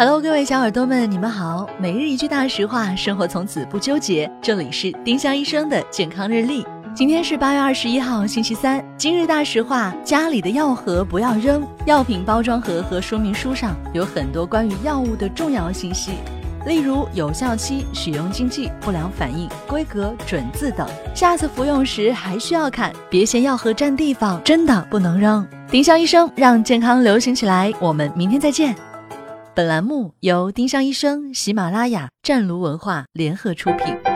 Hello，各位小耳朵们，你们好。每日一句大实话，生活从此不纠结。这里是丁香医生的健康日历。今天是八月二十一号，星期三。今日大实话：家里的药盒不要扔。药品包装盒和说明书上有很多关于药物的重要信息，例如有效期、使用禁忌、不良反应、规格、准字等。下次服用时还需要看，别嫌药盒占地方，真的不能扔。丁香医生让健康流行起来，我们明天再见。本栏目由丁香医生、喜马拉雅、湛庐文化联合出品。